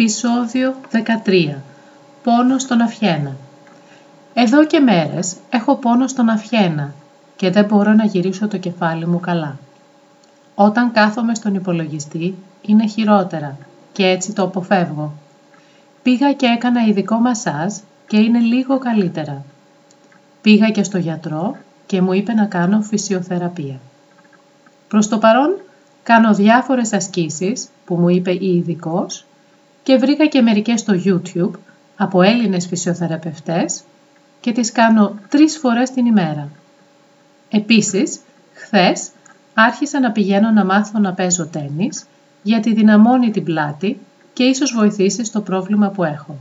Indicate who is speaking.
Speaker 1: Επισόδιο 13. Πόνο στον Αφιένα. Εδώ και μέρες έχω πόνο στον Αφιένα και δεν μπορώ να γυρίσω το κεφάλι μου καλά. Όταν κάθομαι στον υπολογιστή είναι χειρότερα και έτσι το αποφεύγω. Πήγα και έκανα ειδικό μασάζ και είναι λίγο καλύτερα. Πήγα και στο γιατρό και μου είπε να κάνω φυσιοθεραπεία. Προς το παρόν κάνω διάφορες ασκήσεις που μου είπε η ειδικός και βρήκα και μερικές στο YouTube από Έλληνες φυσιοθεραπευτές και τις κάνω τρεις φορές την ημέρα. Επίσης, χθες άρχισα να πηγαίνω να μάθω να παίζω τένις γιατί δυναμώνει την πλάτη και ίσως βοηθήσει στο πρόβλημα που έχω.